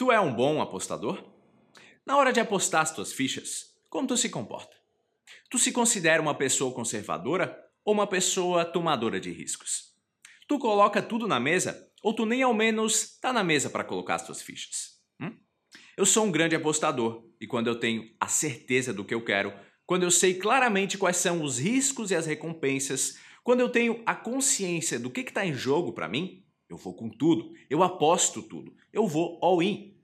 Tu é um bom apostador? Na hora de apostar as tuas fichas, como tu se comporta? Tu se considera uma pessoa conservadora ou uma pessoa tomadora de riscos? Tu coloca tudo na mesa ou tu nem ao menos tá na mesa para colocar as tuas fichas? Hum? Eu sou um grande apostador e quando eu tenho a certeza do que eu quero, quando eu sei claramente quais são os riscos e as recompensas, quando eu tenho a consciência do que está em jogo para mim, eu vou com tudo, eu aposto tudo, eu vou all in.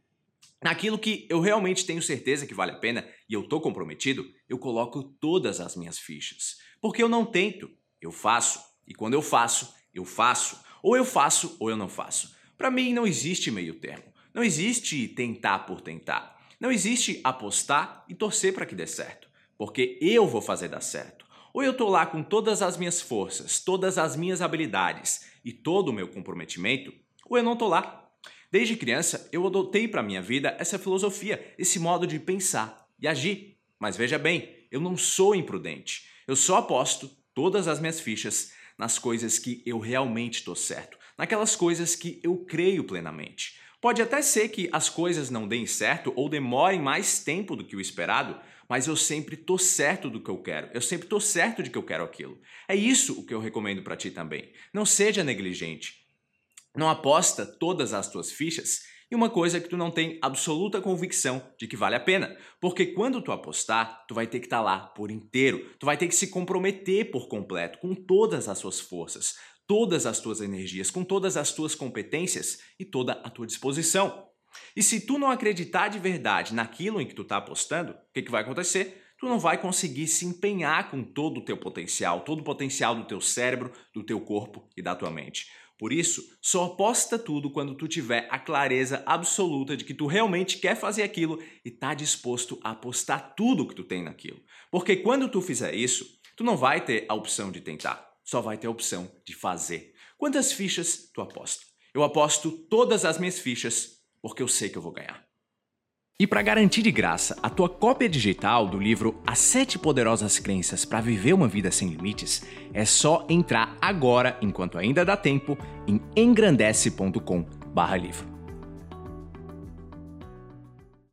Naquilo que eu realmente tenho certeza que vale a pena e eu tô comprometido, eu coloco todas as minhas fichas. Porque eu não tento, eu faço. E quando eu faço, eu faço. Ou eu faço ou eu não faço. Para mim não existe meio termo. Não existe tentar por tentar. Não existe apostar e torcer para que dê certo. Porque eu vou fazer dar certo. Ou eu tô lá com todas as minhas forças, todas as minhas habilidades e todo o meu comprometimento, ou eu não tô lá. Desde criança, eu adotei para minha vida essa filosofia, esse modo de pensar e agir. Mas veja bem, eu não sou imprudente. Eu só aposto todas as minhas fichas nas coisas que eu realmente estou certo, naquelas coisas que eu creio plenamente. Pode até ser que as coisas não deem certo ou demorem mais tempo do que o esperado, mas eu sempre tô certo do que eu quero. Eu sempre tô certo de que eu quero aquilo. É isso o que eu recomendo para ti também. Não seja negligente. Não aposta todas as tuas fichas em uma coisa que tu não tem absoluta convicção de que vale a pena. Porque quando tu apostar, tu vai ter que estar tá lá por inteiro. Tu vai ter que se comprometer por completo com todas as suas forças, todas as tuas energias, com todas as tuas competências e toda a tua disposição. E se tu não acreditar de verdade naquilo em que tu está apostando, o que, que vai acontecer? Tu não vai conseguir se empenhar com todo o teu potencial, todo o potencial do teu cérebro, do teu corpo e da tua mente. Por isso, só aposta tudo quando tu tiver a clareza absoluta de que tu realmente quer fazer aquilo e tá disposto a apostar tudo que tu tem naquilo. Porque quando tu fizer isso, tu não vai ter a opção de tentar, só vai ter a opção de fazer. Quantas fichas tu aposta? Eu aposto todas as minhas fichas porque eu sei que eu vou ganhar. E para garantir de graça a tua cópia digital do livro As Sete Poderosas Crenças para Viver uma Vida Sem Limites, é só entrar agora, enquanto ainda dá tempo, em engrandece.com/livro.